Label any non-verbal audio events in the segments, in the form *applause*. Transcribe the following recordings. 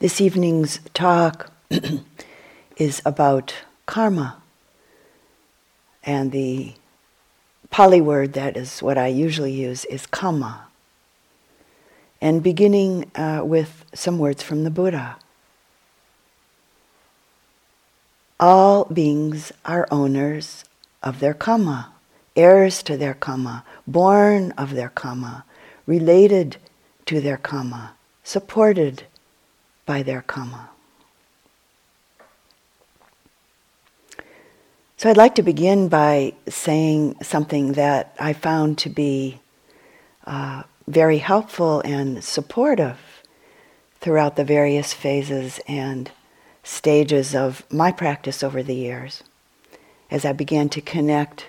This evening's talk *clears throat* is about karma. And the Pali word that is what I usually use is kamma. And beginning uh, with some words from the Buddha. All beings are owners of their karma, heirs to their karma, born of their karma, related to their karma, supported by their karma. So I'd like to begin by saying something that I found to be uh, very helpful and supportive throughout the various phases and stages of my practice over the years. As I began to connect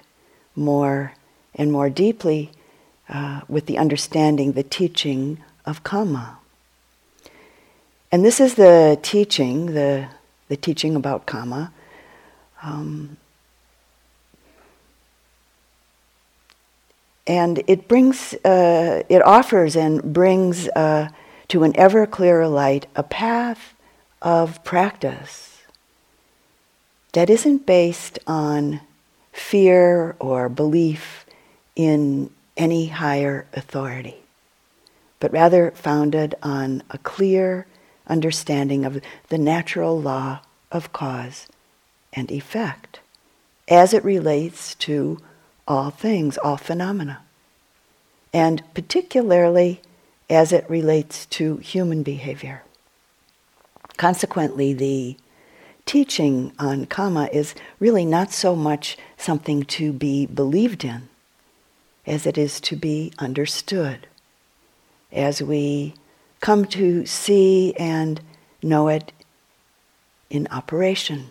more and more deeply uh, with the understanding, the teaching of karma. And this is the teaching, the, the teaching about karma. Um, And it brings, uh, it offers and brings uh, to an ever clearer light a path of practice that isn't based on fear or belief in any higher authority, but rather founded on a clear understanding of the natural law of cause and effect as it relates to all things, all phenomena, and particularly as it relates to human behavior. Consequently, the teaching on karma is really not so much something to be believed in as it is to be understood as we come to see and know it in operation.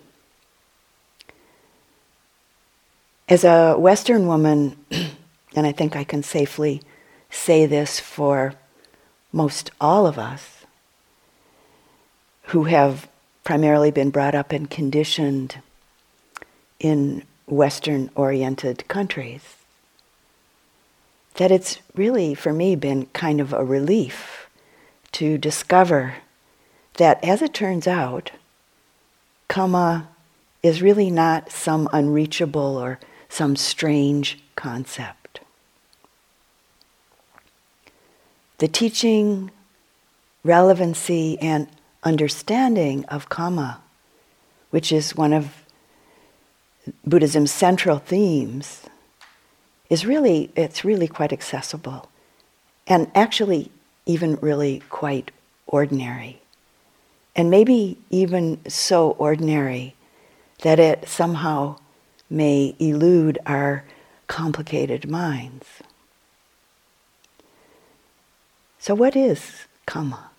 As a Western woman, *clears throat* and I think I can safely say this for most all of us who have primarily been brought up and conditioned in Western oriented countries, that it's really, for me, been kind of a relief to discover that, as it turns out, karma is really not some unreachable or some strange concept. The teaching, relevancy, and understanding of karma, which is one of Buddhism's central themes, is really, it's really quite accessible and actually even really quite ordinary. And maybe even so ordinary that it somehow may elude our complicated minds. So, what is karma?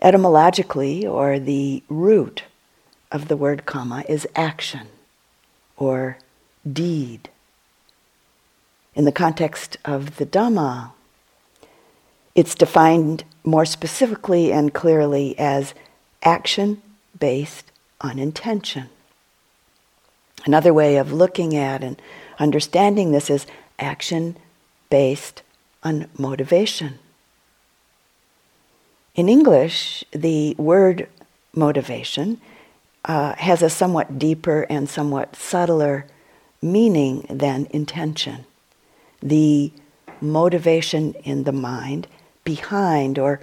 Etymologically, or the root of the word karma, is action or deed. In the context of the Dhamma, it's defined more specifically and clearly as action based on intention. Another way of looking at and understanding this is action based on motivation. In English, the word motivation uh, has a somewhat deeper and somewhat subtler meaning than intention. The motivation in the mind behind or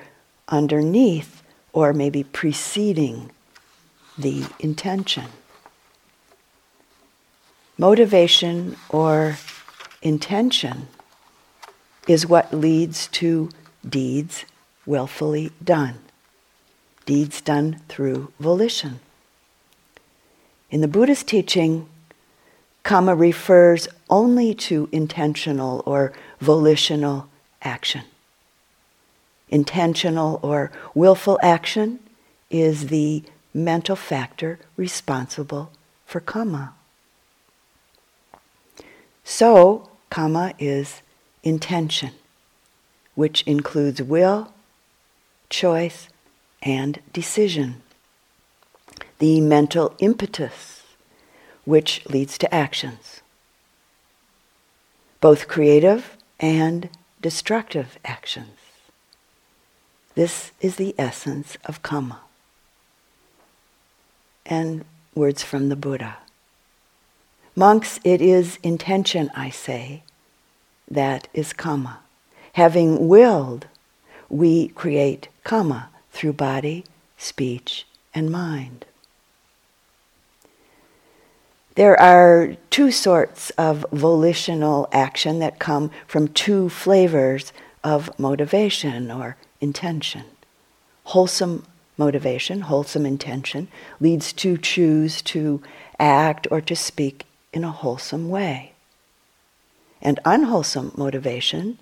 underneath or maybe preceding the intention. Motivation or intention is what leads to deeds willfully done, deeds done through volition. In the Buddhist teaching, karma refers only to intentional or volitional action. Intentional or willful action is the mental factor responsible for karma. So, karma is intention, which includes will, choice, and decision. The mental impetus, which leads to actions, both creative and destructive actions. This is the essence of Kamma. And words from the Buddha. Monks, it is intention, I say, that is Kamma. Having willed, we create Kamma through body, speech, and mind. There are two sorts of volitional action that come from two flavors of motivation or intention. Wholesome motivation, wholesome intention, leads to choose to act or to speak in a wholesome way. And unwholesome motivation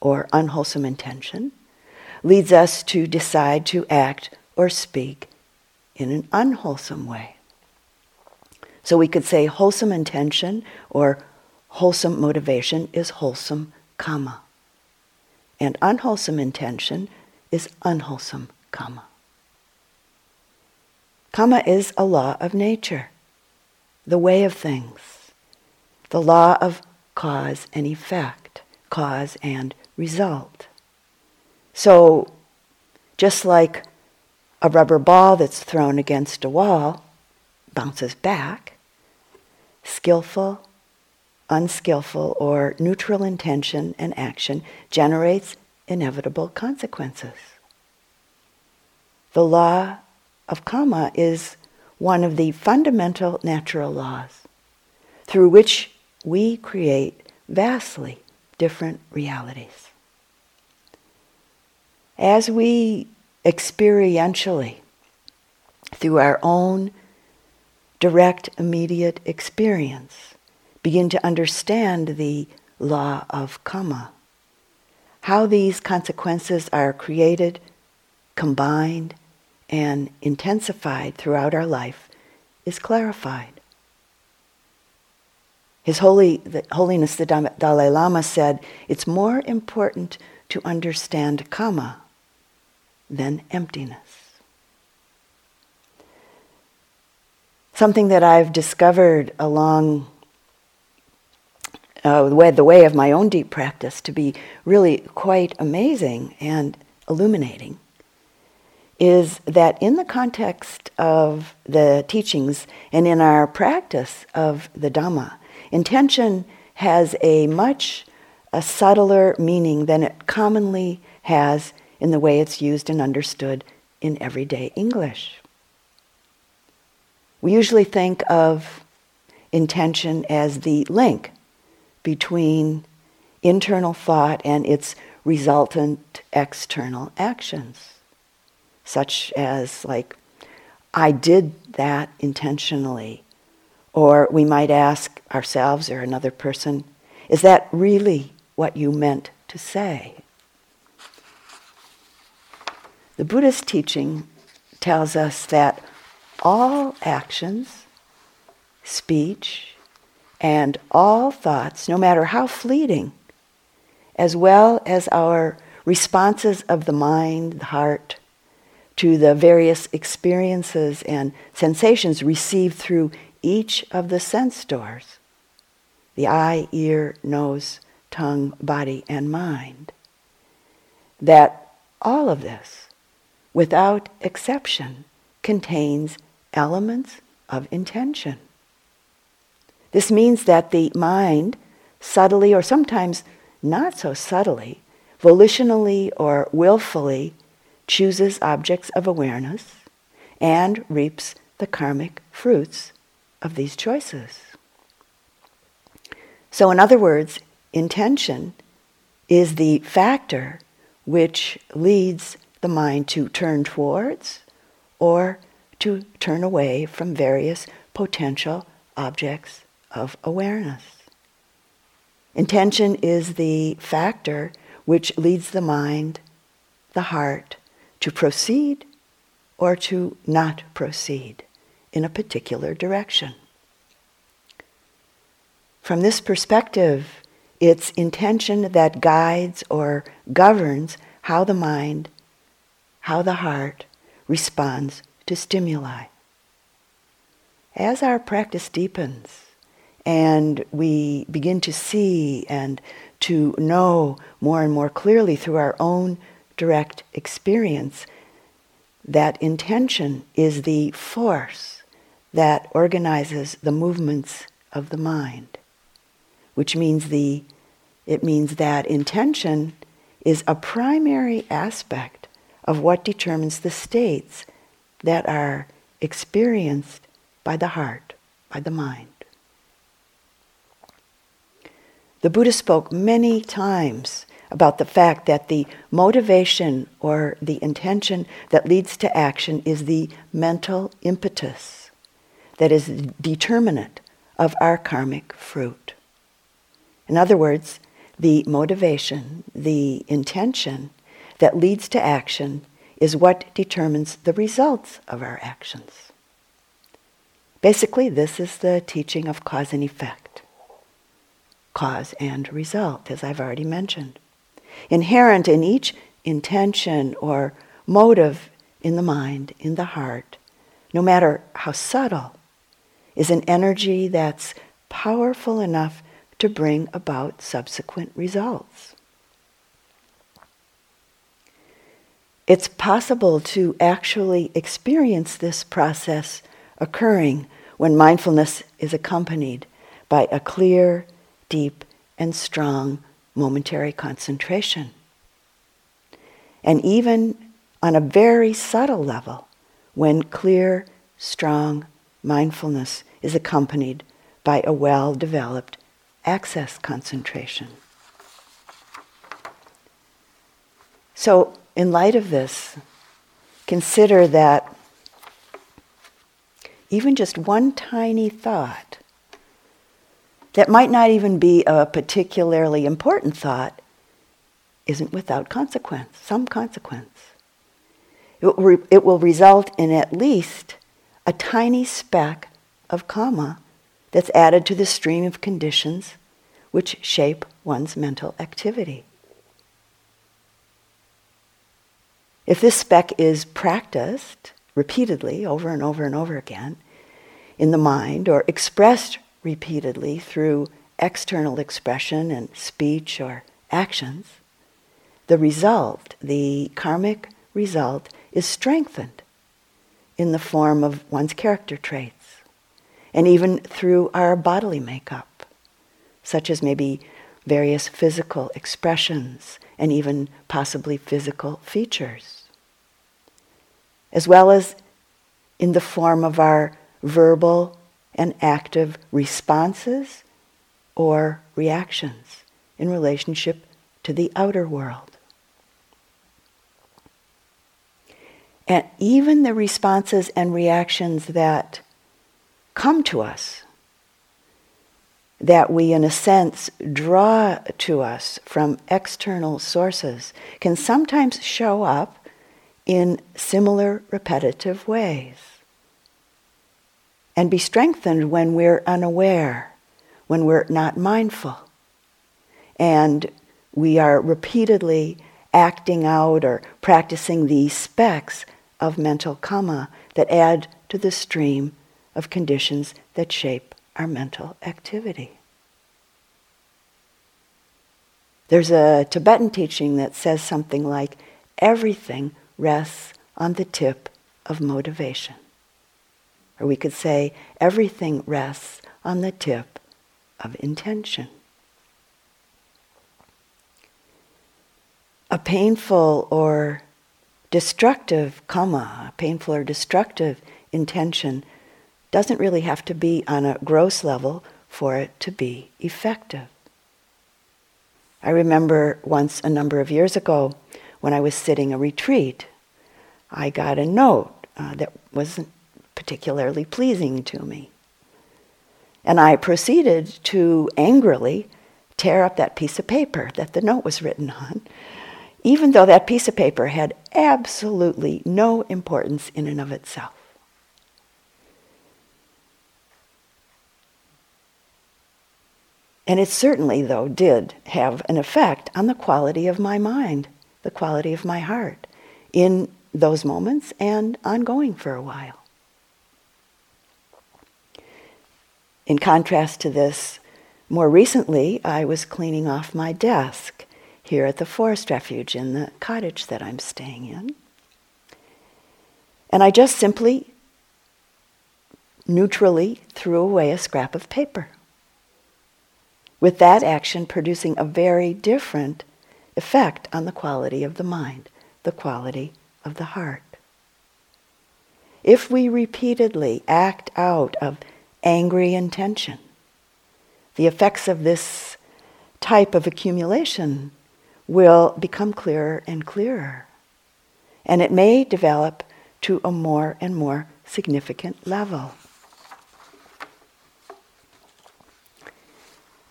or unwholesome intention leads us to decide to act or speak in an unwholesome way. So we could say wholesome intention or wholesome motivation is wholesome kamma. And unwholesome intention is unwholesome kamma. Kamma is a law of nature, the way of things, the law of cause and effect, cause and result. So, just like a rubber ball that's thrown against a wall bounces back, skillful, unskillful, or neutral intention and action generates inevitable consequences. The law of karma is one of the fundamental natural laws through which we create vastly different realities. As we experientially, through our own direct, immediate experience, begin to understand the law of karma, how these consequences are created, combined, and intensified throughout our life is clarified. His Holy, the Holiness the Dalai Lama said, it's more important to understand karma than emptiness. Something that I've discovered along uh, the, way, of my own deep practice to be really quite amazing and illuminating is that in the context of the teachings and in our practice of the Dhamma, intention has a much a subtler meaning than it commonly has in the way it's used and understood in everyday English. We usually think of intention as the link between internal thought and its resultant external actions, such as, like, I did that intentionally. Or we might ask ourselves or another person, is that really what you meant to say? The Buddhist teaching tells us that all actions, speech, and all thoughts, no matter how fleeting, as well as our responses of the mind, the heart, to the various experiences and sensations received through each of the sense doors the eye, ear, nose, tongue, body, and mind. That all of this without exception, contains elements of intention. This means that the mind, subtly or sometimes not so subtly, volitionally or willfully, chooses objects of awareness and reaps the karmic fruits of these choices. So, in other words, intention is the factor which leads the mind to turn towards or to turn away from various potential objects of awareness. Intention is the factor which leads the mind, the heart, to proceed or to not proceed in a particular direction. From this perspective, it's intention that guides or governs how the mind how the heart responds to stimuli. As our practice deepens and we begin to see and to know more and more clearly through our own direct experience, that intention is the force that organizes the movements of the mind, which means the it means that intention is a primary aspect of what determines the states that are experienced by the heart, by the mind. The Buddha spoke many times about the fact that the motivation or the intention that leads to action is the mental impetus that is determinant of our karmic fruit. In other words, the motivation, the intention that leads to action is what determines the results of our actions. Basically, this is the teaching of cause and effect. Cause and result, as I've already mentioned. Inherent in each intention or motive in the mind, in the heart, no matter how subtle, is an energy that's powerful enough to bring about subsequent results. It's possible to actually experience this process occurring when mindfulness is accompanied by a clear, deep, and strong momentary concentration. And even on a very subtle level, when clear, strong mindfulness is accompanied by a well developed access concentration. So, in light of this, consider that even just one tiny thought that might not even be a particularly important thought isn't without consequence, some consequence. It will, re- it will result in at least a tiny speck of karma that's added to the stream of conditions which shape one's mental activity. If this speck is practiced repeatedly over and over and over again in the mind or expressed repeatedly through external expression and speech or actions, the result, the karmic result, is strengthened in the form of one's character traits and even through our bodily makeup, such as maybe various physical expressions and even possibly physical features, as well as in the form of our verbal and active responses or reactions in relationship to the outer world. And even the responses and reactions that come to us, that we, in a sense, draw to us from external sources, can sometimes show up in similar repetitive ways and be strengthened when we're unaware, when we're not mindful, and we are repeatedly acting out or practicing these specks of mental karma that add to the stream of conditions that shape our mental activity. There's a Tibetan teaching that says something like everything rests on the tip of motivation. Or we could say everything rests on the tip of intention. A painful or destructive karma, a painful or destructive intention doesn't really have to be on a gross level for it to be effective. I remember once a number of years ago when I was sitting a retreat, I got a note uh, that wasn't particularly pleasing to me. And I proceeded to angrily tear up that piece of paper that the note was written on, even though that piece of paper had absolutely no importance in and of itself. And it certainly, though, did have an effect on the quality of my mind, the quality of my heart, in those moments and ongoing for a while. In contrast to this, more recently, I was cleaning off my desk here at the forest refuge in the cottage that I'm staying in. And I just simply, neutrally threw away a scrap of paper. With that action producing a very different effect on the quality of the mind, the quality of the heart. If we repeatedly act out of angry intention, the effects of this type of accumulation will become clearer and clearer. And it may develop to a more and more significant level.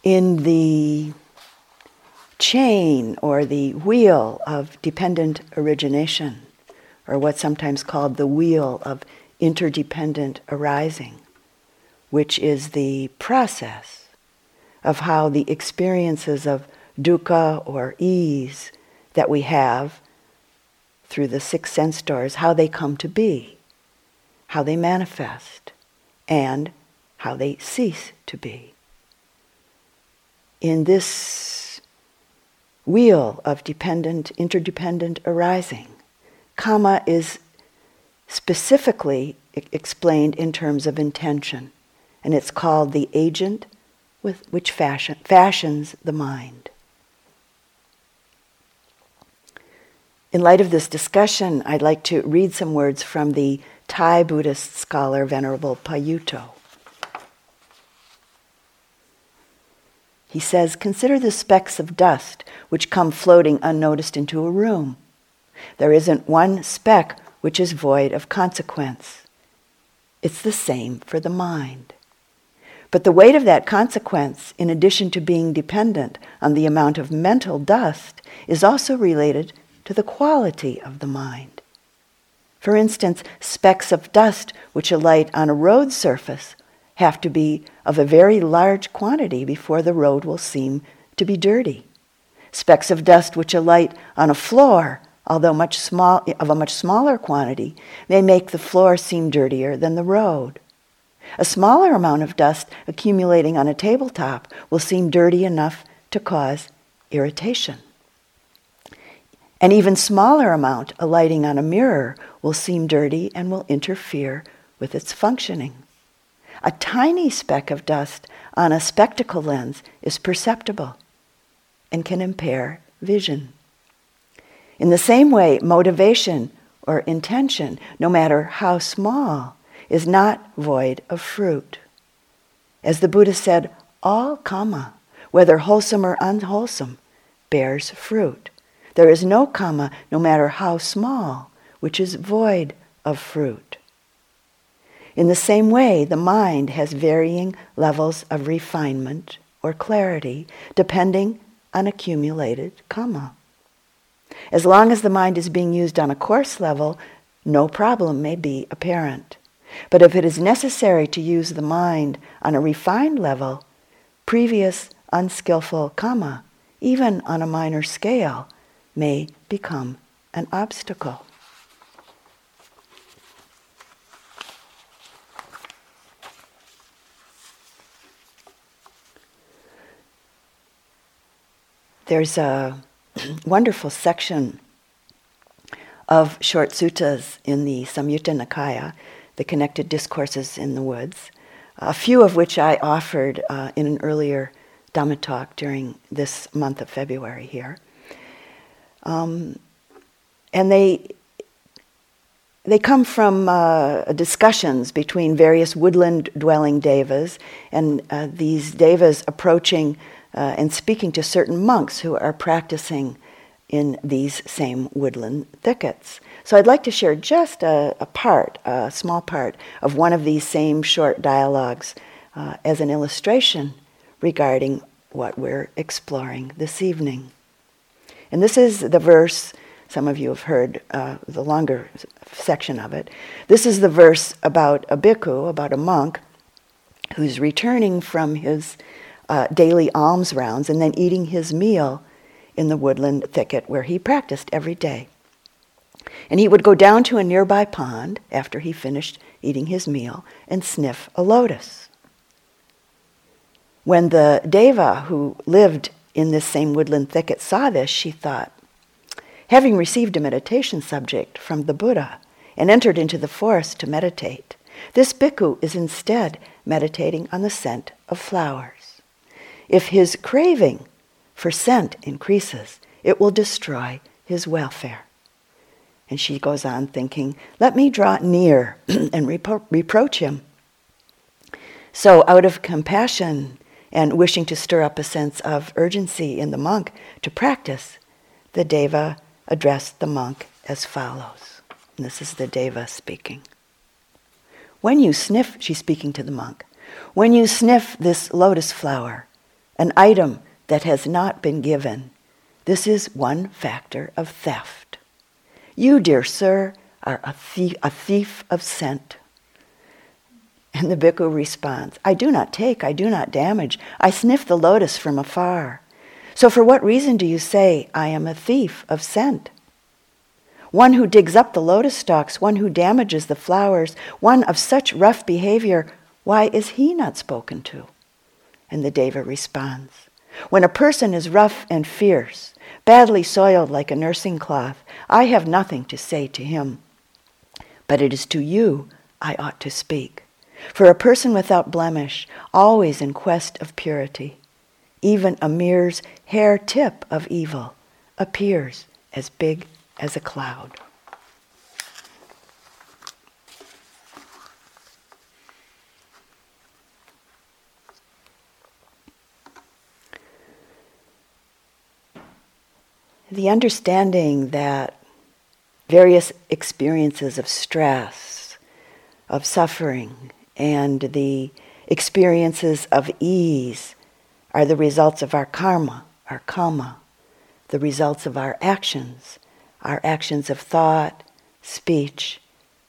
In the chain or the wheel of dependent origination, or what's sometimes called the wheel of interdependent arising, which is the process of how the experiences of dukkha or ease that we have through the six sense doors, how they come to be, how they manifest, and how they cease to be. In this wheel of dependent, interdependent arising, Kamma is specifically explained in terms of intention, and it's called the agent with which fashion, fashions the mind. In light of this discussion, I'd like to read some words from the Thai Buddhist scholar Venerable Payutto. He says, Consider the specks of dust which come floating unnoticed into a room. There isn't one speck which is void of consequence. It's the same for the mind. But the weight of that consequence, in addition to being dependent on the amount of mental dust, is also related to the quality of the mind. For instance, specks of dust which alight on a road surface have to be of a very large quantity before the road will seem to be dirty. Specks of dust which alight on a floor, although much small, of a much smaller quantity, may make the floor seem dirtier than the road. A smaller amount of dust accumulating on a tabletop will seem dirty enough to cause irritation. An even smaller amount alighting on a mirror will seem dirty and will interfere with its functioning. A tiny speck of dust on a spectacle lens is perceptible and can impair vision. In the same way, motivation or intention, no matter how small, is not void of fruit. As the Buddha said, all kamma, whether wholesome or unwholesome, bears fruit. There is no kamma, no matter how small, which is void of fruit. In the same way, the mind has varying levels of refinement or clarity depending on accumulated kamma. As long as the mind is being used on a coarse level, no problem may be apparent. But if it is necessary to use the mind on a refined level, previous unskillful kamma, even on a minor scale, may become an obstacle. There's a *clears throat* wonderful section of short suttas in the Samyutta Nikaya, the connected discourses in the woods, a few of which I offered uh, in an earlier Dhamma talk during this month of February here. Um, and they they come from uh, discussions between various woodland dwelling devas and uh, these devas approaching uh, and speaking to certain monks who are practicing in these same woodland thickets. So I'd like to share just a, a part, a small part, of one of these same short dialogues uh, as an illustration regarding what we're exploring this evening. And this is the verse, some of you have heard uh, the longer section of it. This is the verse about a bhikkhu, about a monk, who's returning from his uh, daily alms rounds and then eating his meal in the woodland thicket where he practiced every day. And he would go down to a nearby pond after he finished eating his meal and sniff a lotus. When the deva who lived in this same woodland thicket saw this, she thought, having received a meditation subject from the Buddha and entered into the forest to meditate, this bhikkhu is instead meditating on the scent of flowers. If his craving for scent increases, it will destroy his welfare. And she goes on thinking, let me draw near *clears throat* and repro- reproach him. So, out of compassion and wishing to stir up a sense of urgency in the monk to practice, the deva addressed the monk as follows. And this is the deva speaking. When you sniff, she's speaking to the monk, when you sniff this lotus flower, an item that has not been given, this is one factor of theft. You, dear sir, are a thief, a thief of scent. And the bhikkhu responds, I do not take, I do not damage. I sniff the lotus from afar. So for what reason do you say I am a thief of scent? One who digs up the lotus stalks, one who damages the flowers, one of such rough behavior, why is he not spoken to? And the deva responds, When a person is rough and fierce, badly soiled like a nursing cloth, I have nothing to say to him. But it is to you I ought to speak. For a person without blemish, always in quest of purity, even a mere's hair tip of evil appears as big as a cloud. The understanding that various experiences of stress, of suffering, and the experiences of ease are the results of our karma, our kamma, the results of our actions, our actions of thought, speech,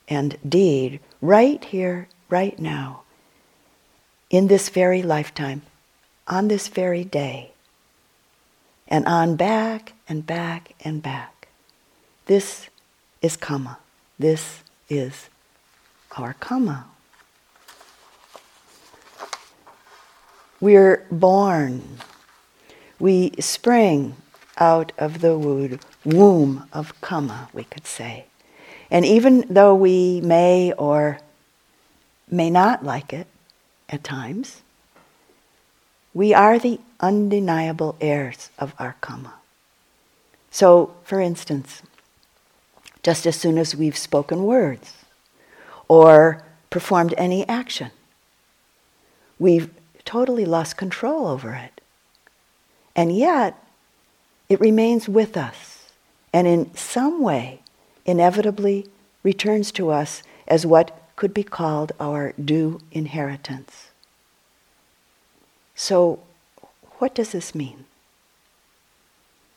and deed, right here, right now, in this very lifetime, on this very day, and on back and back and back. This is kamma. This is our kamma. We're born. We spring out of the womb of kamma, we could say. And even though we may or may not like it at times, we are the undeniable heirs of our kamma. So, for instance, just as soon as we've spoken words or performed any action, we've totally lost control over it. And yet, it remains with us and in some way inevitably returns to us as what could be called our due inheritance. So, what does this mean?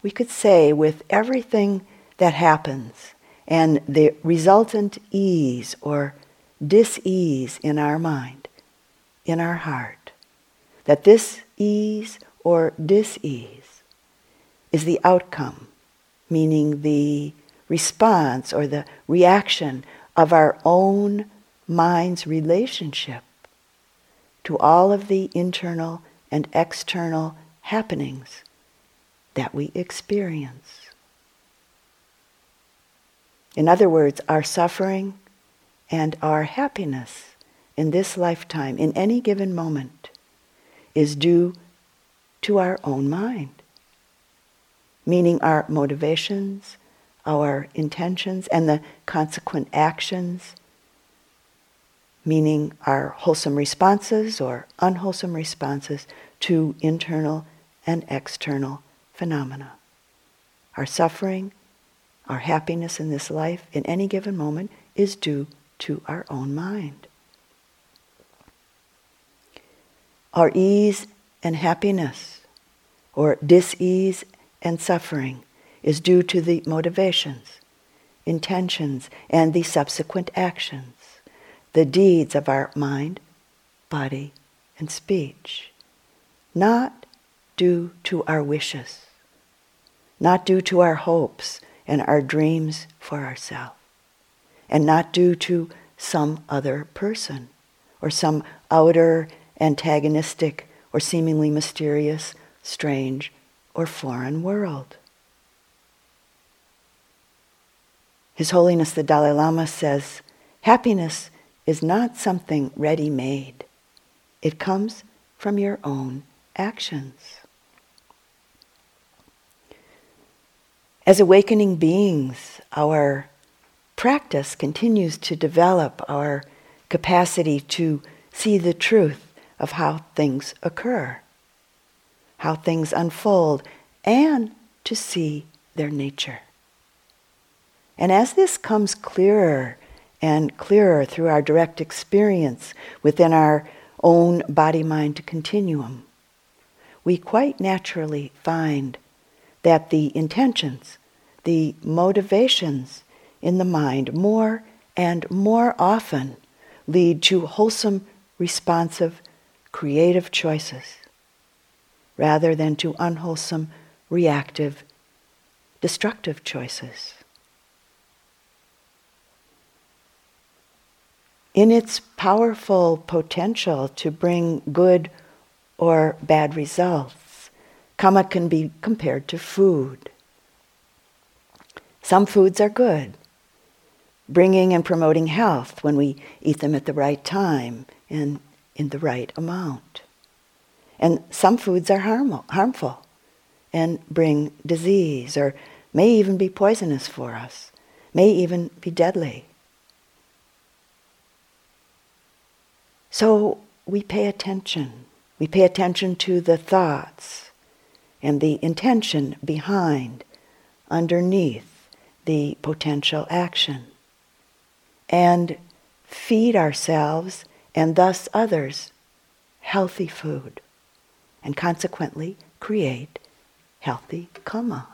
We could say with everything that happens and the resultant ease or dis-ease in our mind, in our heart, that this ease or dis-ease is the outcome, meaning the response or the reaction of our own mind's relationship to all of the internal and external happenings that we experience. In other words, our suffering and our happiness in this lifetime, in any given moment, is due to our own mind, meaning our motivations, our intentions, and the consequent actions, meaning our wholesome responses or unwholesome responses to internal and external phenomena. Our suffering, our happiness in this life, in any given moment, is due to our own mind. Our ease and happiness, or dis-ease and suffering, is due to the motivations, intentions, and the subsequent actions, the deeds of our mind, body, and speech, not due to our wishes, not due to our hopes and our dreams for ourselves, and not due to some other person or some outer antagonistic, or seemingly mysterious, strange or foreign world. His Holiness the Dalai Lama says, happiness is not something ready made. It comes from your own actions. As awakening beings, our practice continues to develop our capacity to see the truth of how things occur, how things unfold, and to see their nature. And as this comes clearer and clearer through our direct experience within our own body mind continuum, we quite naturally find that the intentions, the motivations in the mind more and more often lead to wholesome, responsive, creative choices rather than to unwholesome, reactive, destructive choices. In its powerful potential to bring good or bad results, Kamma can be compared to food. Some foods are good, bringing and promoting health when we eat them at the right time and in the right amount. And some foods are harmful and bring disease or may even be poisonous for us, may even be deadly. So we pay attention. We pay attention to the thoughts and the intention behind, underneath the potential action. And feed ourselves and thus others healthy food, and consequently create healthy kamma.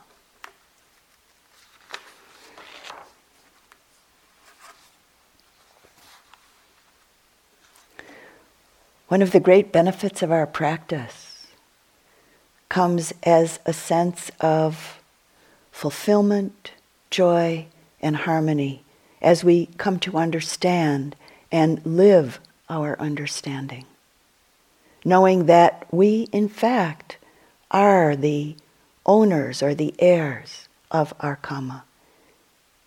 One of the great benefits of our practice comes as a sense of fulfillment, joy, and harmony as we come to understand and live our understanding. Knowing that we, in fact, are the owners or the heirs of our kamma.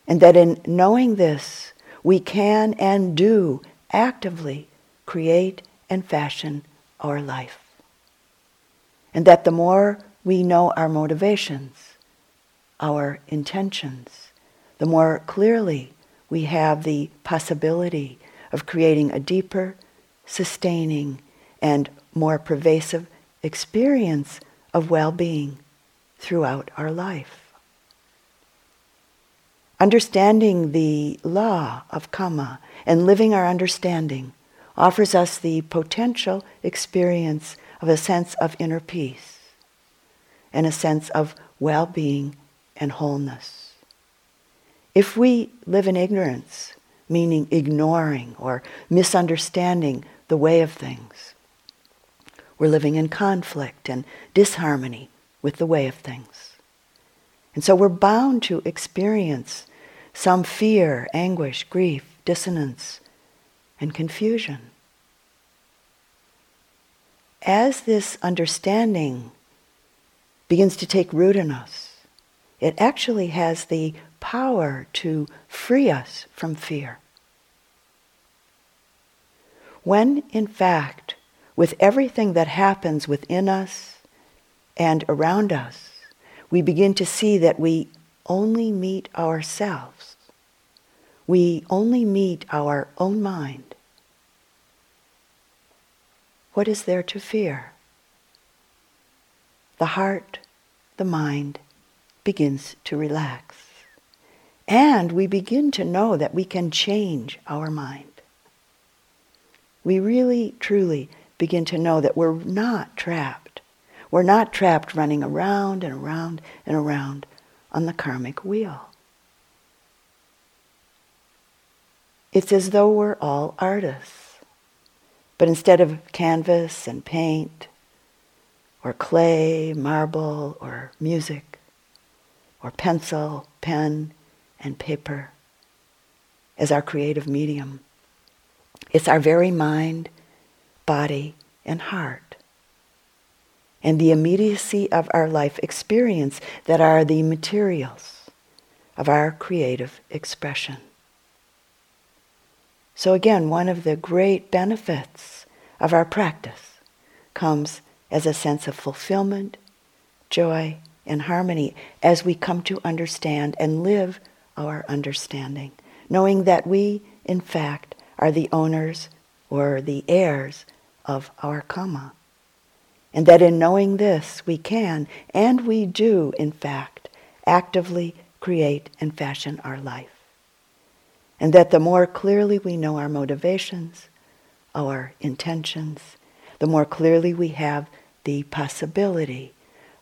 And that in knowing this, we can and do actively create and fashion our life and that the more we know our motivations, our intentions, the more clearly we have the possibility of creating a deeper, sustaining, and more pervasive experience of well being throughout our life. Understanding the law of kamma and living our understanding offers us the potential experience of a sense of inner peace and a sense of well being and wholeness. If we live in ignorance, meaning ignoring or misunderstanding the way of things, we're living in conflict and disharmony with the way of things. And so we're bound to experience some fear, anguish, grief, dissonance, and confusion as this understanding begins to take root in us, it actually has the power to free us from fear. When, in fact, with everything that happens within us and around us, we begin to see that we only meet ourselves, we only meet our own mind, what is there to fear? The heart, the mind begins to relax. And we begin to know that we can change our mind. We really, truly begin to know that we're not trapped. We're not trapped running around and around and around on the karmic wheel. It's as though we're all artists. But instead of canvas and paint, or clay, marble, or music, or pencil, pen, and paper as our creative medium, it's our very mind, body, and heart. and the immediacy of our life experience that are the materials of our creative expression. So, again, one of the great benefits of our practice comes as a sense of fulfillment, joy, and harmony as we come to understand and live our understanding, knowing that we, in fact, are the owners or the heirs of our karma. And that in knowing this, we can, and we do, in fact, actively create and fashion our life. And that the more clearly we know our motivations, our intentions, the more clearly we have the possibility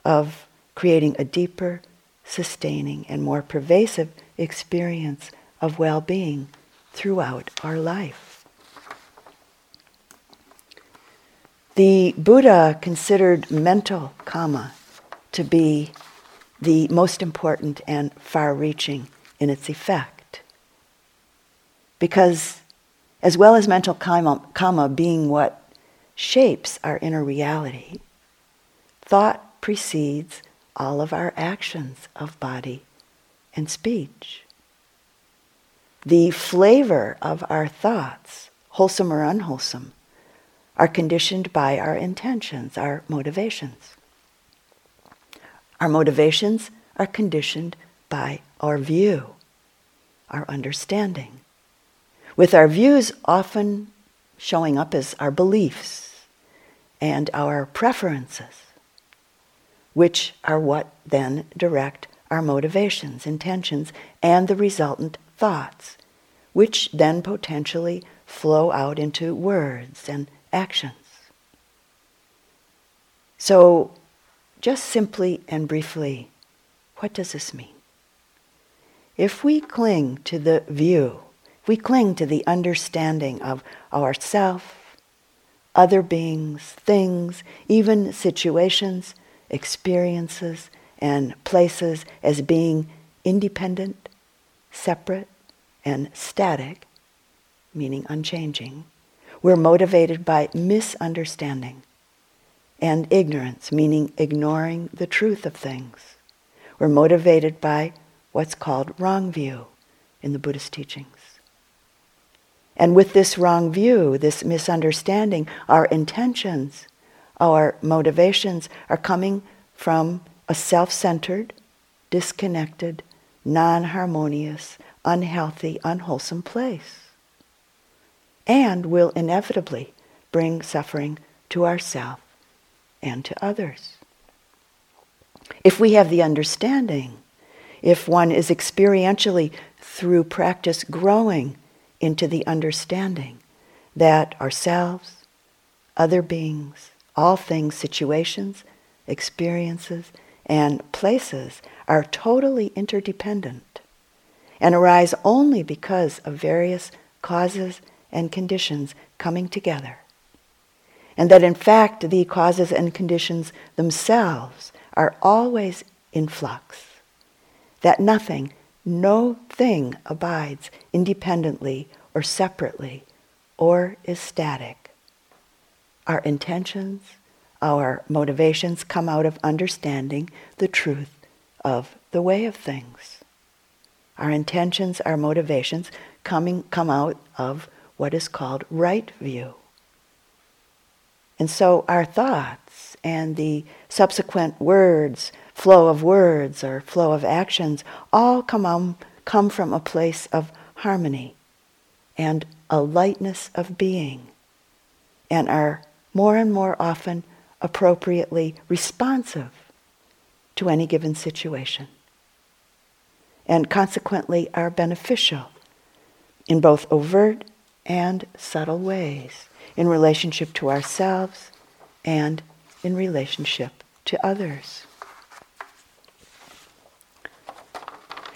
of creating a deeper, sustaining, and more pervasive experience of well being throughout our life. The Buddha considered mental karma to be the most important and far reaching in its effect. Because, as well as mental karma, karma being what shapes our inner reality, thought precedes all of our actions of body and speech. The flavor of our thoughts, wholesome or unwholesome, are conditioned by our intentions, our motivations. Our motivations are conditioned by our view, our understanding, with our views often showing up as our beliefs and our preferences, which are what then direct our motivations, intentions, and the resultant thoughts, which then potentially flow out into words and actions. So, just simply and briefly, what does this mean? If we cling to the view, we cling to the understanding of ourself, other beings, things, even situations, experiences, and places as being independent, separate, and static, meaning unchanging, we're motivated by misunderstanding and ignorance, meaning ignoring the truth of things. We're motivated by what's called wrong view in the Buddhist teachings. And with this wrong view, this misunderstanding, our intentions, our motivations are coming from a self centered, disconnected, non harmonious, unhealthy, unwholesome place. And will inevitably bring suffering to ourselves and to others. If we have the understanding, if one is experientially through practice growing into the understanding that ourselves, other beings, all things, situations, experiences, and places are totally interdependent and arise only because of various causes and conditions coming together. And that in fact the causes and conditions themselves are always in flux. That nothing, no thing abides independently or separately or is static. Our intentions, our motivations come out of understanding the truth of the way of things. Our intentions, our motivations coming, come out of what is called right view. And so our thoughts and the subsequent words, flow of words or flow of actions, all come, on, come from a place of harmony and a lightness of being and are more and more often appropriately responsive to any given situation, and consequently are beneficial in both overt and subtle ways in relationship to ourselves and in relationship to others.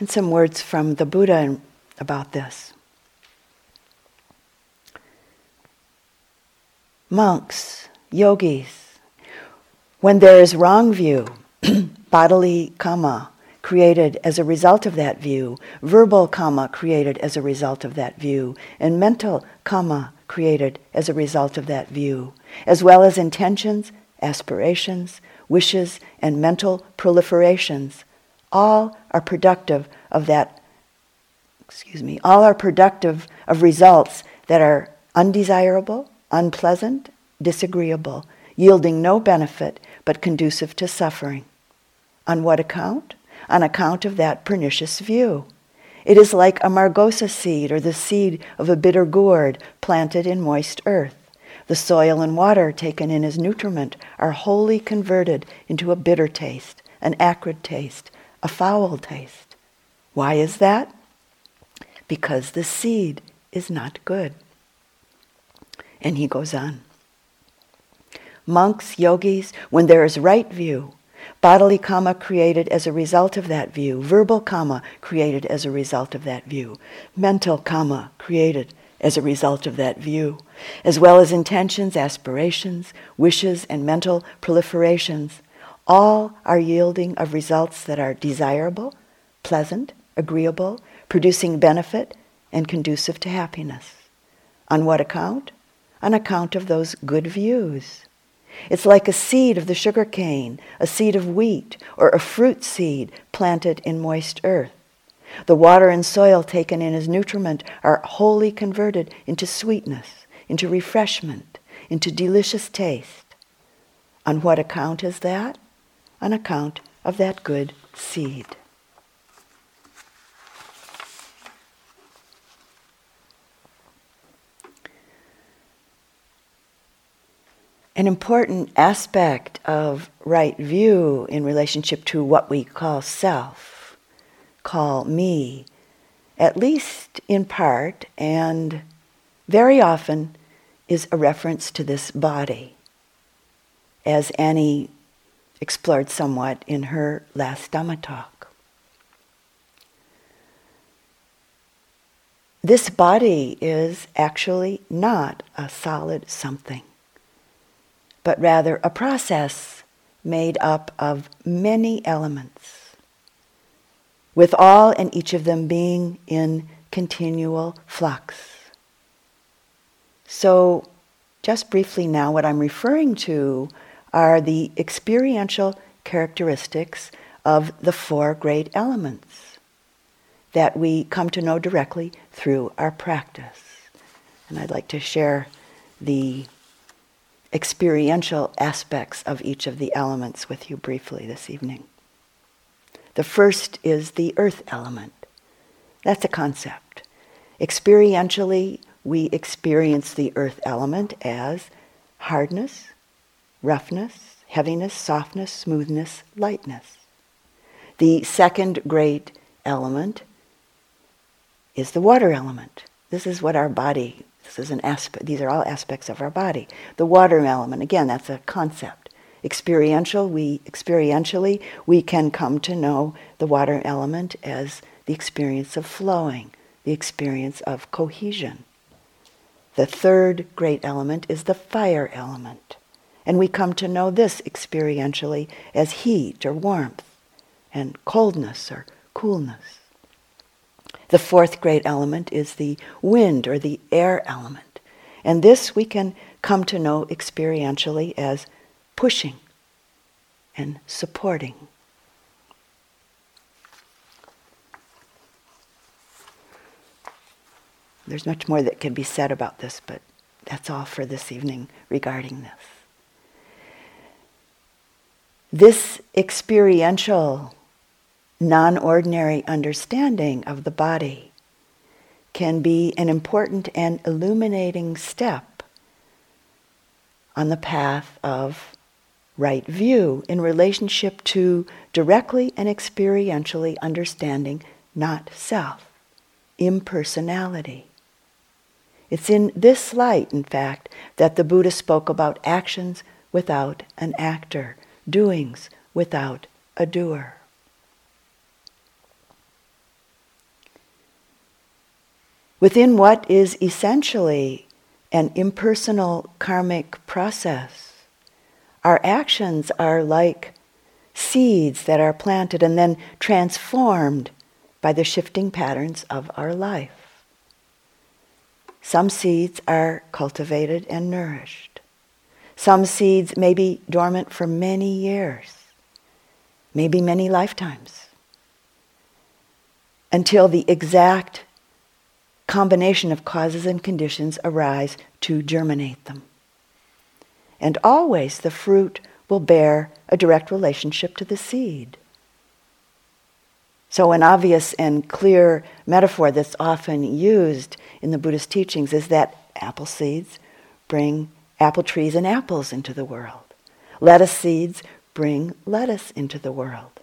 And some words from the Buddha about this. Monks, yogis, when there is wrong view, *clears throat* bodily karma created as a result of that view, verbal karma created as a result of that view, and mental karma created as a result of that view, as well as intentions, aspirations, wishes, and mental proliferations, all are productive of that, excuse me, all are productive of results that are undesirable, unpleasant, disagreeable, yielding no benefit but conducive to suffering. On what account? On account of that pernicious view. It is like a margosa seed or the seed of a bitter gourd planted in moist earth. The soil and water taken in as nutriment are wholly converted into a bitter taste, an acrid taste, a foul taste. Why is that? Because the seed is not good. And he goes on. Monks, yogis, when there is right view, bodily karma created as a result of that view, verbal karma created as a result of that view, mental karma created as a result of that view, as well as intentions, aspirations, wishes, and mental proliferations, all are yielding of results that are desirable, pleasant, agreeable, producing benefit, and conducive to happiness. On what account? On account of those good views. It's like a seed of the sugar cane, a seed of wheat, or a fruit seed planted in moist earth. The water and soil taken in as nutriment are wholly converted into sweetness, into refreshment, into delicious taste. On what account is that? On account of that good seed. an important aspect of right view in relationship to what we call self, call me, at least in part and very often, is a reference to this body, as Annie explored somewhat in her last Dhamma talk. This body is actually not a solid something but rather a process made up of many elements, with all and each of them being in continual flux. So, just briefly now, what I'm referring to are the experiential characteristics of the four great elements that we come to know directly through our practice. And I'd like to share the experiential aspects of each of the elements with you briefly this evening. The first is the earth element. That's a concept. Experientially, we experience the earth element as hardness, roughness, heaviness, softness, smoothness, lightness. The second great element is the water element. This is what our body this is an aspect, these are all aspects of our body. The water element, again, that's a concept. Experiential, we experientially we can come to know the water element as the experience of flowing, the experience of cohesion. The third great element is the fire element. And we come to know this experientially as heat or warmth and coldness or coolness. The fourth great element is the wind or the air element. And this we can come to know experientially as pushing and supporting. There's much more that can be said about this, but that's all for this evening regarding this. This experiential non ordinary understanding of the body can be an important and illuminating step on the path of right view in relationship to directly and experientially understanding not self, impersonality. It's in this light, in fact, that the Buddha spoke about actions without an actor, doings without a doer. within what is essentially an impersonal karmic process. Our actions are like seeds that are planted and then transformed by the shifting patterns of our life. Some seeds are cultivated and nourished. Some seeds may be dormant for many years, maybe many lifetimes, until the exact combination of causes and conditions arise to germinate them. And always the fruit will bear a direct relationship to the seed. So, an obvious and clear metaphor that's often used in the Buddhist teachings is that apple seeds bring apple trees and apples into the world. Lettuce seeds bring lettuce into the world.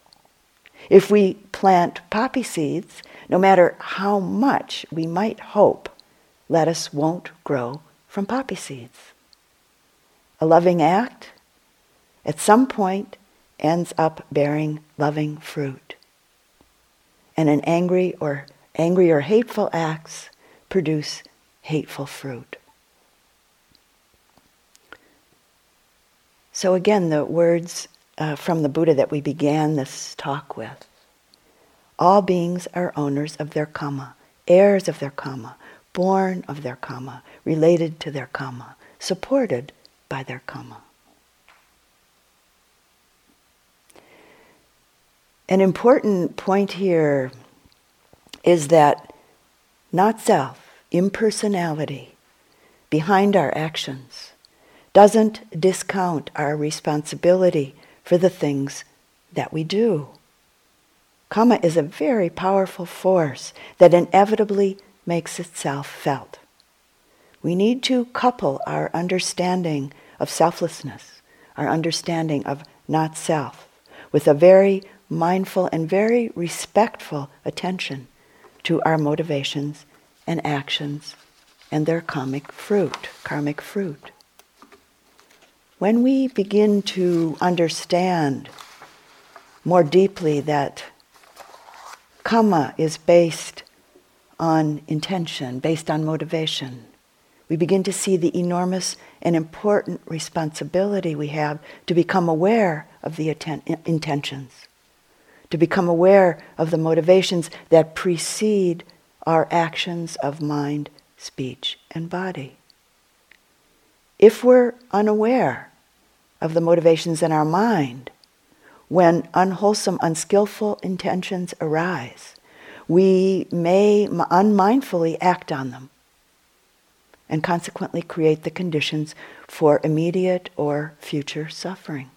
If we plant poppy seeds, no matter how much we might hope, lettuce won't grow from poppy seeds. A loving act, at some point, ends up bearing loving fruit. And an angry or angry or hateful acts produce hateful fruit. So again, the words uh, from the Buddha that we began this talk with. All beings are owners of their karma, heirs of their karma, born of their karma, related to their karma, supported by their karma. An important point here is that not self, impersonality, behind our actions, doesn't discount our responsibility for the things that we do. Karma is a very powerful force that inevitably makes itself felt. We need to couple our understanding of selflessness, our understanding of not self, with a very mindful and very respectful attention to our motivations and actions and their karmic fruit, karmic fruit. When we begin to understand more deeply that Karma is based on intention, based on motivation. We begin to see the enormous and important responsibility we have to become aware of the atten- intentions, to become aware of the motivations that precede our actions of mind, speech, and body. If we're unaware of the motivations in our mind, when unwholesome, unskillful intentions arise, we may unmindfully act on them and consequently create the conditions for immediate or future suffering.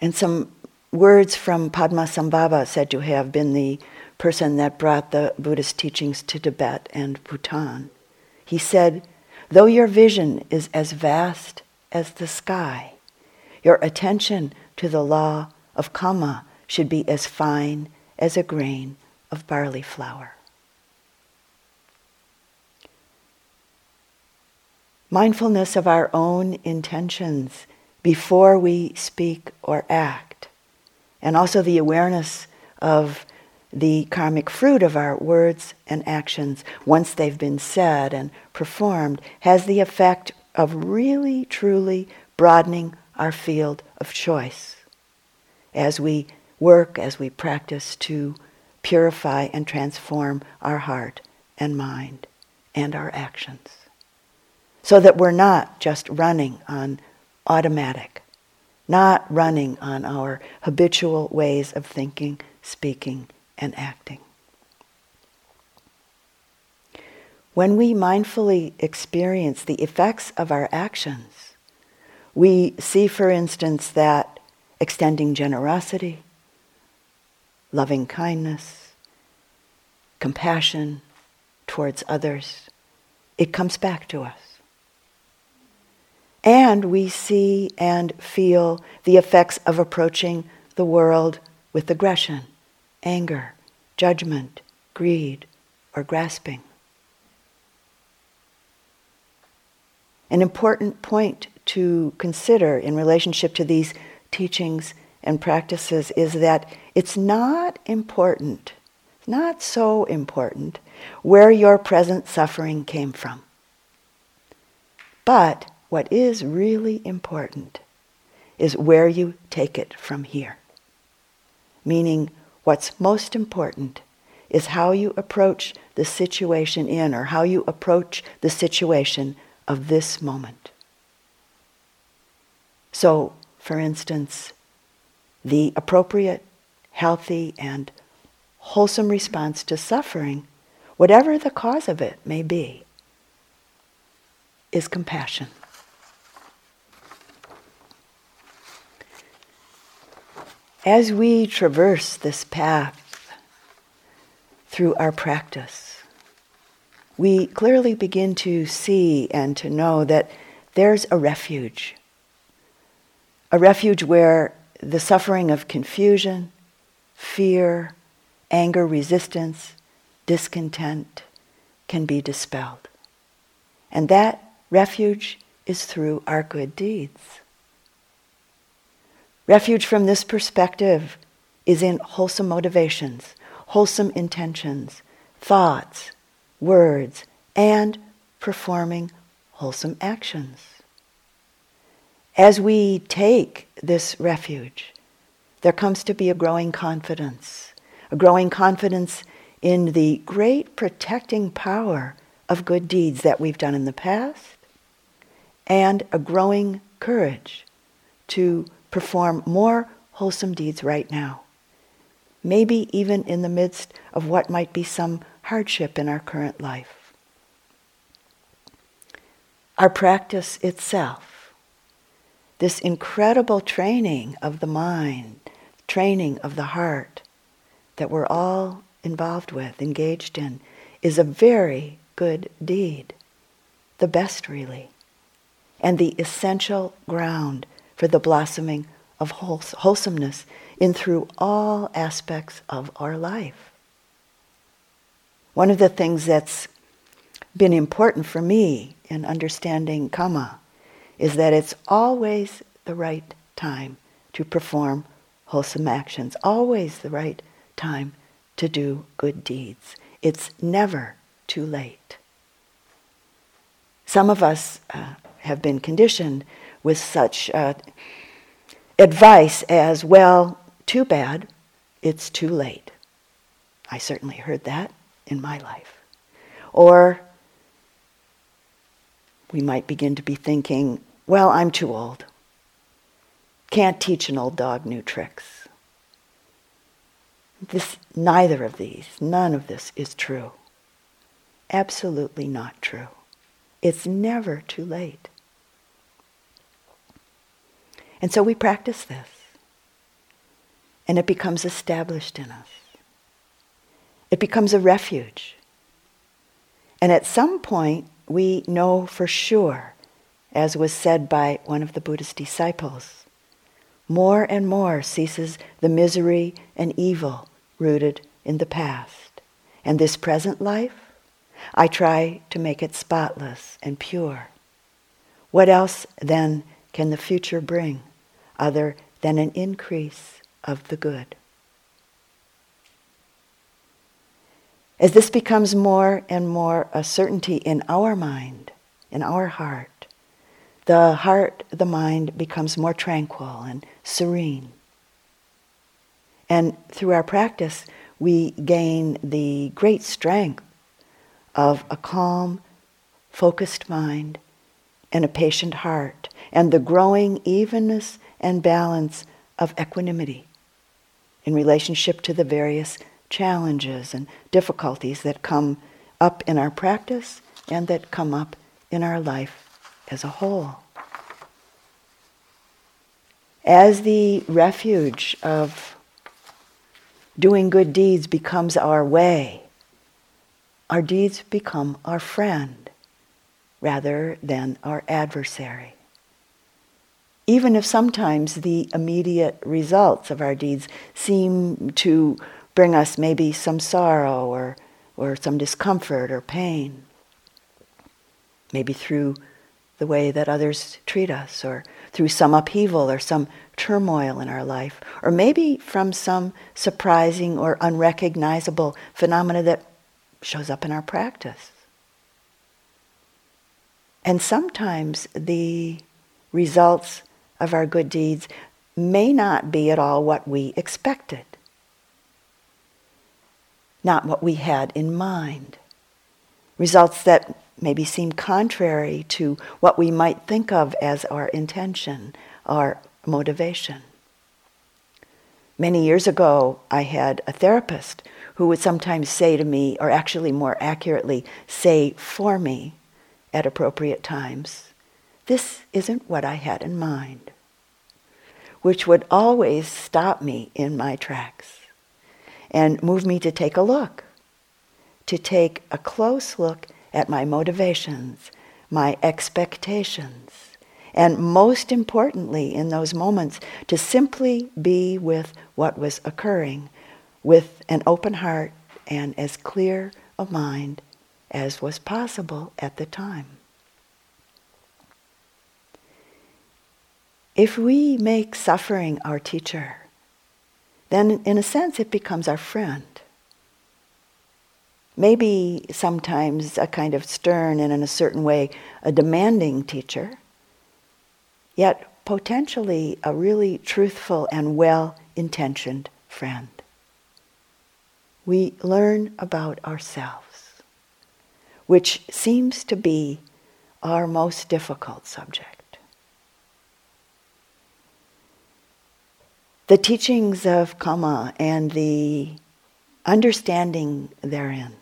And some words from Padmasambhava said to have been the person that brought the Buddhist teachings to Tibet and Bhutan. He said, Though your vision is as vast as the sky. Your attention to the law of karma should be as fine as a grain of barley flour. Mindfulness of our own intentions before we speak or act, and also the awareness of the karmic fruit of our words and actions once they've been said and performed has the effect of really, truly broadening our field of choice as we work, as we practice to purify and transform our heart and mind and our actions. So that we're not just running on automatic, not running on our habitual ways of thinking, speaking, and acting. When we mindfully experience the effects of our actions, we see, for instance, that extending generosity, loving kindness, compassion towards others, it comes back to us. And we see and feel the effects of approaching the world with aggression, anger, judgment, greed, or grasping. An important point to consider in relationship to these teachings and practices is that it's not important, not so important, where your present suffering came from. But what is really important is where you take it from here. Meaning, what's most important is how you approach the situation in or how you approach the situation of this moment. So, for instance, the appropriate, healthy, and wholesome response to suffering, whatever the cause of it may be, is compassion. As we traverse this path through our practice, we clearly begin to see and to know that there's a refuge. A refuge where the suffering of confusion, fear, anger, resistance, discontent can be dispelled. And that refuge is through our good deeds. Refuge from this perspective is in wholesome motivations, wholesome intentions, thoughts, words, and performing wholesome actions. As we take this refuge, there comes to be a growing confidence, a growing confidence in the great protecting power of good deeds that we've done in the past, and a growing courage to perform more wholesome deeds right now. Maybe even in the midst of what might be some hardship in our current life. Our practice itself, this incredible training of the mind, training of the heart that we're all involved with, engaged in, is a very good deed. The best, really. And the essential ground for the blossoming of wholesomeness in through all aspects of our life. One of the things that's been important for me in understanding karma is that it's always the right time to perform wholesome actions, always the right time to do good deeds. It's never too late. Some of us uh, have been conditioned with such uh, advice as, well, too bad, it's too late. I certainly heard that in my life. Or we might begin to be thinking, well, I'm too old. Can't teach an old dog new tricks. This, neither of these, none of this is true. Absolutely not true. It's never too late. And so we practice this. And it becomes established in us. It becomes a refuge. And at some point, we know for sure, as was said by one of the Buddhist disciples, more and more ceases the misery and evil rooted in the past. And this present life, I try to make it spotless and pure. What else then can the future bring? Other than an increase of the good. As this becomes more and more a certainty in our mind, in our heart, the heart, the mind becomes more tranquil and serene. And through our practice, we gain the great strength of a calm, focused mind and a patient heart, and the growing evenness and balance of equanimity in relationship to the various challenges and difficulties that come up in our practice and that come up in our life as a whole. As the refuge of doing good deeds becomes our way, our deeds become our friend rather than our adversary even if sometimes the immediate results of our deeds seem to bring us maybe some sorrow or, or some discomfort or pain, maybe through the way that others treat us, or through some upheaval or some turmoil in our life, or maybe from some surprising or unrecognizable phenomena that shows up in our practice. And sometimes the results of our good deeds may not be at all what we expected. not what we had in mind. Results that maybe seem contrary to what we might think of as our intention, our motivation. Many years ago, I had a therapist who would sometimes say to me, or actually more accurately, say for me at appropriate times, This isn't what I had in mind, which would always stop me in my tracks and move me to take a look, to take a close look at my motivations, my expectations, and most importantly, in those moments, to simply be with what was occurring with an open heart and as clear a mind as was possible at the time. If we make suffering our teacher, then in a sense it becomes our friend. Maybe sometimes a kind of stern and in a certain way a demanding teacher, yet potentially a really truthful and well intentioned friend we learn about ourselves, which seems to be our most difficult subject. The teachings of Kamma and the understanding therein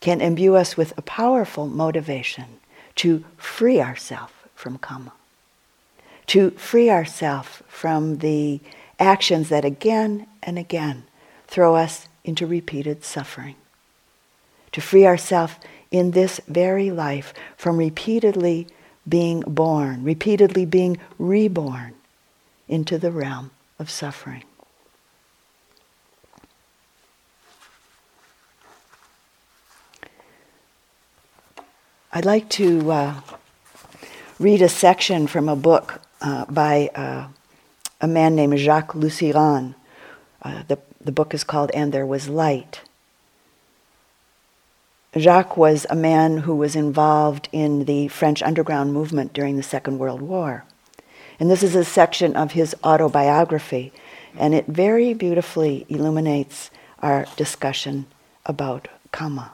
can imbue us with a powerful motivation to free ourselves from Kamma, to free ourselves from the actions that again and again throw us into repeated suffering. To free ourselves in this very life from repeatedly being born, repeatedly being reborn into the realm of suffering. I'd like to uh, read a section from a book uh, by uh, a man named Jacques Lusseyran. Uh, the the book is called And There Was Light. Jacques was a man who was involved in the French underground movement during the Second World War. And this is a section of his autobiography, and it very beautifully illuminates our discussion about Kamma.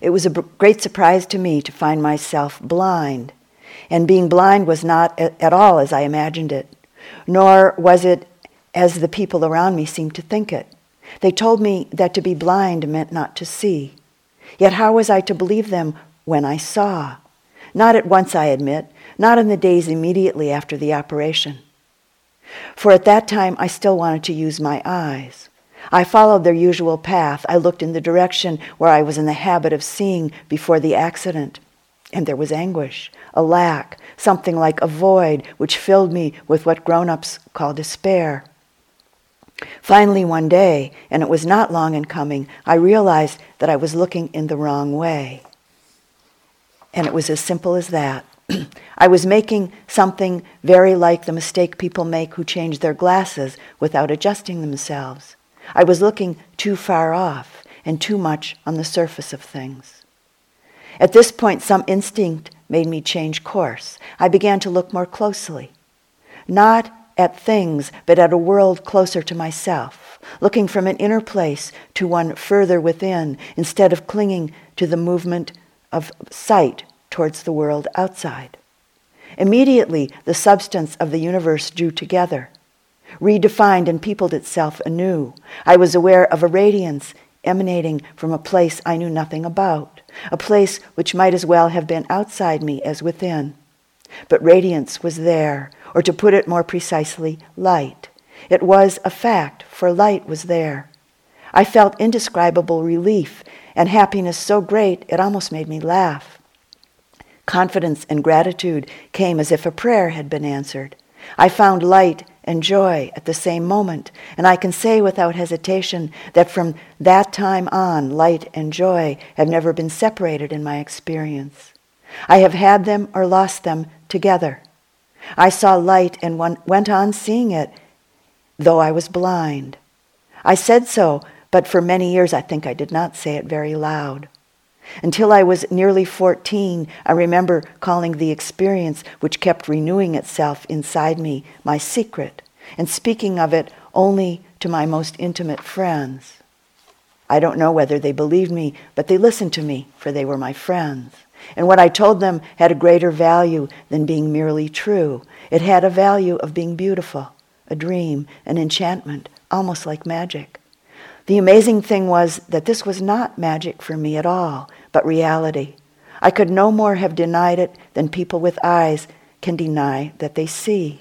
It was a great surprise to me to find myself blind, and being blind was not at all as I imagined it nor was it as the people around me seemed to think it. They told me that to be blind meant not to see. Yet how was I to believe them when I saw? Not at once, I admit, not in the days immediately after the operation. For at that time I still wanted to use my eyes. I followed their usual path. I looked in the direction where I was in the habit of seeing before the accident. And there was anguish, a lack, something like a void which filled me with what grown ups call despair. Finally, one day, and it was not long in coming, I realized that I was looking in the wrong way. And it was as simple as that. *clears throat* I was making something very like the mistake people make who change their glasses without adjusting themselves. I was looking too far off and too much on the surface of things. At this point, some instinct made me change course. I began to look more closely, not at things, but at a world closer to myself, looking from an inner place to one further within, instead of clinging to the movement of sight towards the world outside. Immediately, the substance of the universe drew together, redefined and peopled itself anew. I was aware of a radiance emanating from a place I knew nothing about a place which might as well have been outside me as within. But radiance was there, or to put it more precisely, light. It was a fact, for light was there. I felt indescribable relief and happiness so great it almost made me laugh. Confidence and gratitude came as if a prayer had been answered. I found light and joy at the same moment. And I can say without hesitation that from that time on, light and joy have never been separated in my experience. I have had them or lost them together. I saw light and went on seeing it, though I was blind. I said so, but for many years I think I did not say it very loud. Until I was nearly 14, I remember calling the experience which kept renewing itself inside me my secret, and speaking of it only to my most intimate friends. I don't know whether they believed me, but they listened to me, for they were my friends. And what I told them had a greater value than being merely true. It had a value of being beautiful, a dream, an enchantment, almost like magic. The amazing thing was that this was not magic for me at all, but reality. I could no more have denied it than people with eyes can deny that they see.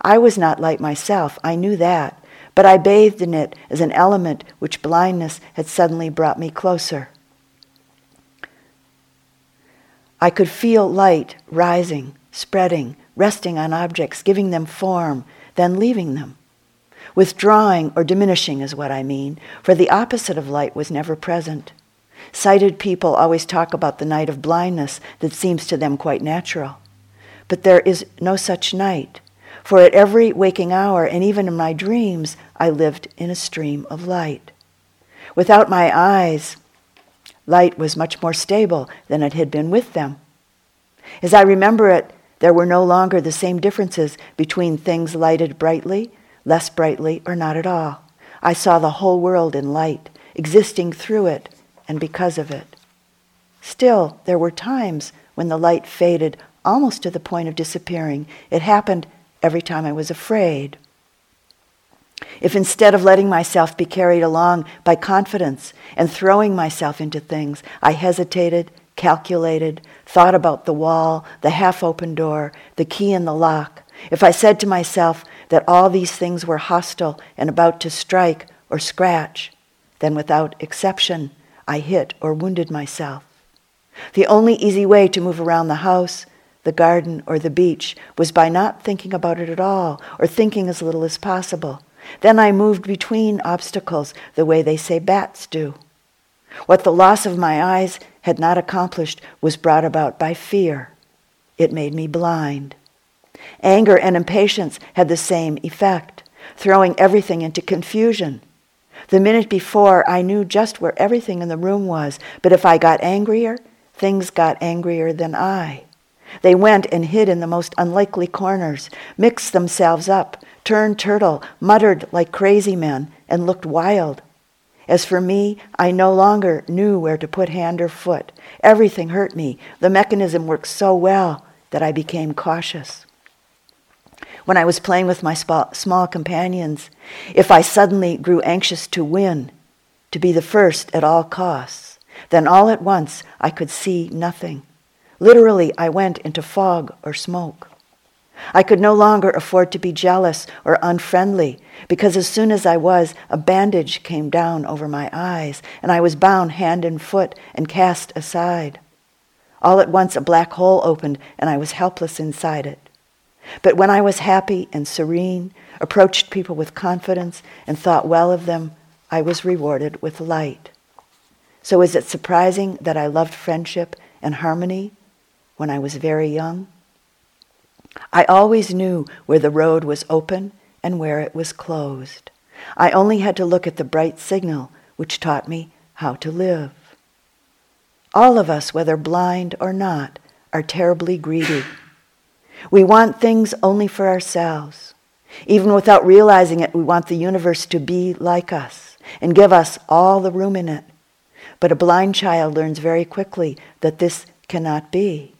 I was not light myself, I knew that, but I bathed in it as an element which blindness had suddenly brought me closer. I could feel light rising, spreading, resting on objects, giving them form, then leaving them. Withdrawing or diminishing is what I mean, for the opposite of light was never present. Sighted people always talk about the night of blindness that seems to them quite natural. But there is no such night, for at every waking hour and even in my dreams, I lived in a stream of light. Without my eyes, light was much more stable than it had been with them. As I remember it, there were no longer the same differences between things lighted brightly, less brightly, or not at all. I saw the whole world in light, existing through it and because of it. Still, there were times when the light faded almost to the point of disappearing. It happened every time I was afraid. If instead of letting myself be carried along by confidence and throwing myself into things, I hesitated, calculated, thought about the wall, the half open door, the key in the lock, if I said to myself that all these things were hostile and about to strike or scratch, then without exception, I hit or wounded myself. The only easy way to move around the house, the garden, or the beach was by not thinking about it at all, or thinking as little as possible. Then I moved between obstacles the way they say bats do. What the loss of my eyes had not accomplished was brought about by fear. It made me blind. Anger and impatience had the same effect, throwing everything into confusion. The minute before, I knew just where everything in the room was, but if I got angrier, things got angrier than I. They went and hid in the most unlikely corners, mixed themselves up, turned turtle, muttered like crazy men, and looked wild. As for me, I no longer knew where to put hand or foot. Everything hurt me. The mechanism worked so well that I became cautious. When I was playing with my small companions, if I suddenly grew anxious to win, to be the first at all costs, then all at once I could see nothing. Literally, I went into fog or smoke. I could no longer afford to be jealous or unfriendly because as soon as I was, a bandage came down over my eyes and I was bound hand and foot and cast aside. All at once, a black hole opened and I was helpless inside it. But when I was happy and serene, approached people with confidence, and thought well of them, I was rewarded with light. So is it surprising that I loved friendship and harmony when I was very young? I always knew where the road was open and where it was closed. I only had to look at the bright signal which taught me how to live. All of us, whether blind or not, are terribly greedy. We want things only for ourselves. Even without realizing it, we want the universe to be like us and give us all the room in it. But a blind child learns very quickly that this cannot be.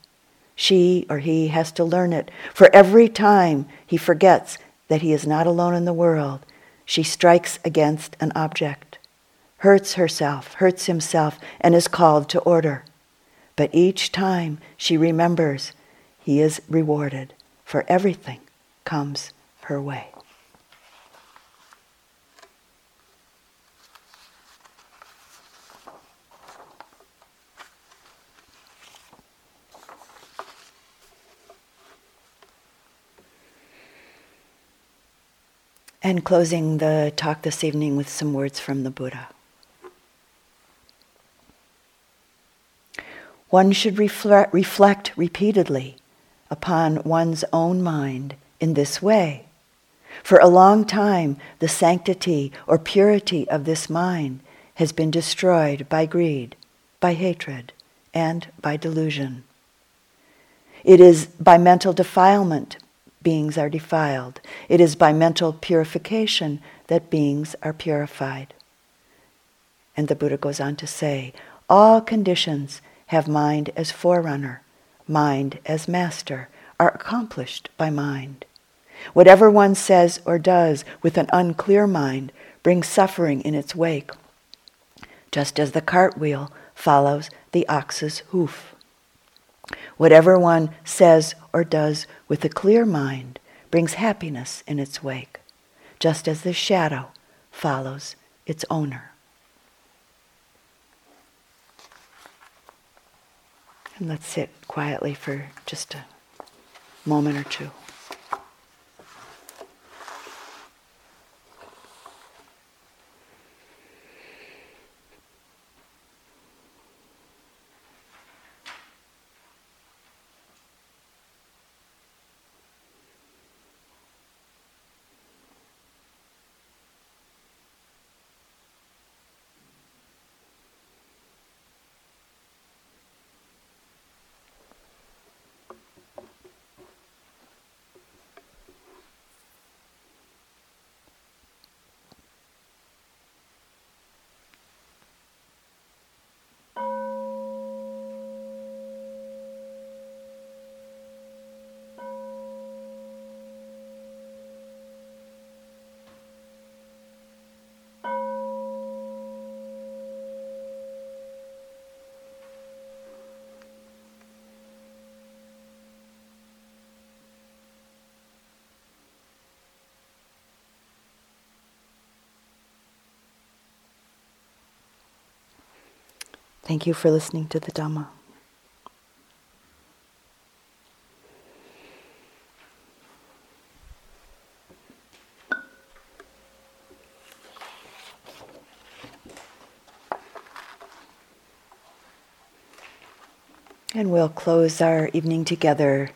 She or he has to learn it, for every time he forgets that he is not alone in the world, she strikes against an object, hurts herself, hurts himself, and is called to order. But each time she remembers, he is rewarded, for everything comes her way. And closing the talk this evening with some words from the Buddha. One should reflect, reflect repeatedly upon one's own mind in this way. For a long time, the sanctity or purity of this mind has been destroyed by greed, by hatred, and by delusion. It is by mental defilement beings are defiled. It is by mental purification that beings are purified. And the Buddha goes on to say, all conditions have mind as forerunner, mind as master, are accomplished by mind. Whatever one says or does with an unclear mind brings suffering in its wake, just as the cartwheel follows the ox's hoof. Whatever one says or does with a clear mind brings happiness in its wake, just as the shadow follows its owner. And let's sit quietly for just a moment or two. Thank you for listening to the Dhamma. And we'll close our evening together